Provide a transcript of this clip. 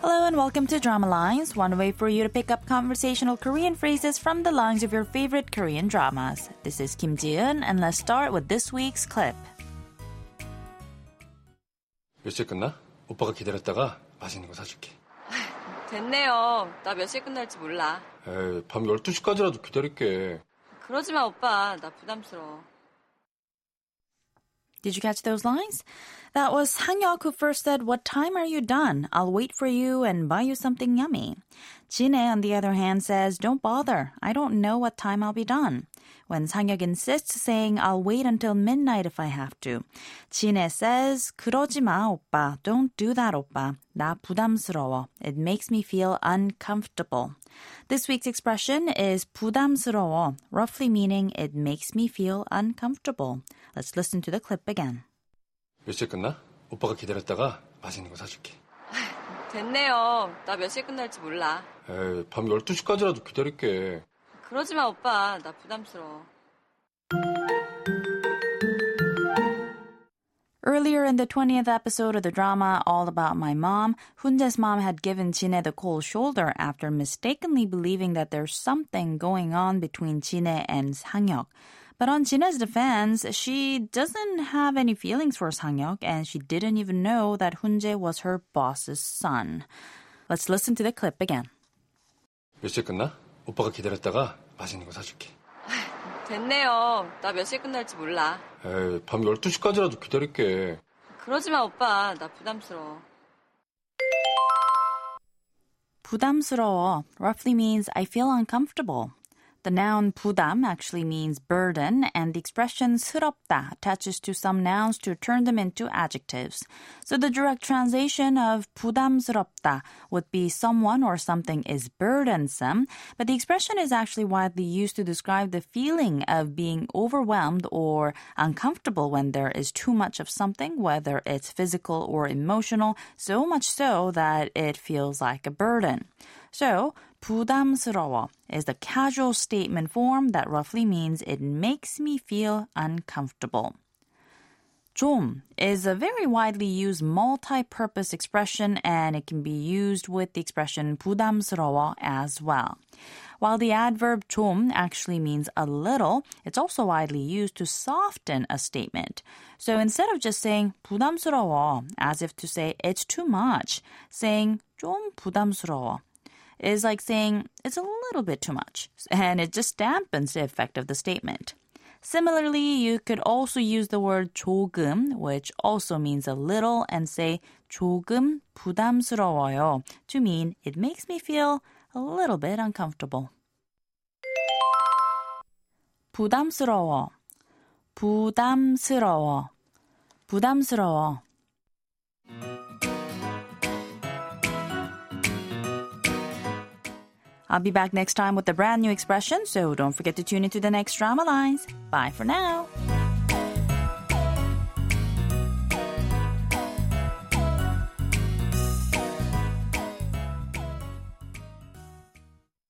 Hello and welcome to Drama Lines, one way for you to pick up conversational Korean phrases from the lines of your favorite Korean dramas. This is Kim Ji-eun, and let's start with this week's clip. 몇 시에 끝나? 오빠가 기다렸다가 맛있는 거 사줄게. 됐네요. 나 몇 시에 끝날지 몰라. 에이, 밤 12시까지라도 기다릴게. 그러지 마, 오빠. 나 부담스러워. Did you catch those lines? That was Hangyok who first said, What time are you done? I'll wait for you and buy you something yummy. Jin on the other hand, says, Don't bother. I don't know what time I'll be done. When Sangyok insists, saying, I'll wait until midnight if I have to. Jin says, 그러지 마, 오빠. Don't do that, 오빠. 나 부담스러워. It makes me feel uncomfortable. This week's expression is 부담스러워, roughly meaning it makes me feel uncomfortable. Let's listen to the clip again. 몇 시에 끝나? 오빠가 기다렸다가 맛있는 거 사줄게. 됐네요. 나 몇 시에 끝날지 몰라. 에이, 밤 12시까지라도 기다릴게. 그러지 마, 오빠. 나 부담스러워. Earlier in the 20th episode of the drama All About My Mom, Hunjae's mom had given Chine the cold shoulder after mistakenly believing that there's something going on between Chine and Sangyok. But on Chine's defense, she doesn't have any feelings for Sangyok and she didn't even know that Hunjae was her boss's son. Let's listen to the clip again. 몇 시에 끝나? 오빠가 기다렸다가 맛있는 거 사줄게. 됐네요. 나 몇 시에 끝날지 몰라. 에이, 밤 12시까지라도 기다릴게. 그러지 마, 오빠. 나 부담스러워. 부담스러워 roughly means I feel uncomfortable. The noun 부담 actually means burden, and the expression 스럽다 attaches to some nouns to turn them into adjectives. So the direct translation of 부담스럽다 would be someone or something is burdensome, but the expression is actually widely used to describe the feeling of being overwhelmed or uncomfortable when there is too much of something, whether it's physical or emotional, so much so that it feels like a burden. So, 부담스러워 is the casual statement form that roughly means it makes me feel uncomfortable. 좀 is a very widely used multi-purpose expression and it can be used with the expression 부담스러워 as well. While the adverb 좀 actually means a little, it's also widely used to soften a statement. So instead of just saying 부담스러워 as if to say it's too much, saying 좀 부담스러워 is like saying it's a little bit too much, and it just dampens the effect of the statement. Similarly, you could also use the word 조금, which also means a little, and say 조금 부담스러워요 to mean it makes me feel a little bit uncomfortable. 부담스러워, 부담스러워, 부담스러워. I'll be back next time with a brand new expression, so don't forget to tune into the next drama lines. Bye for now.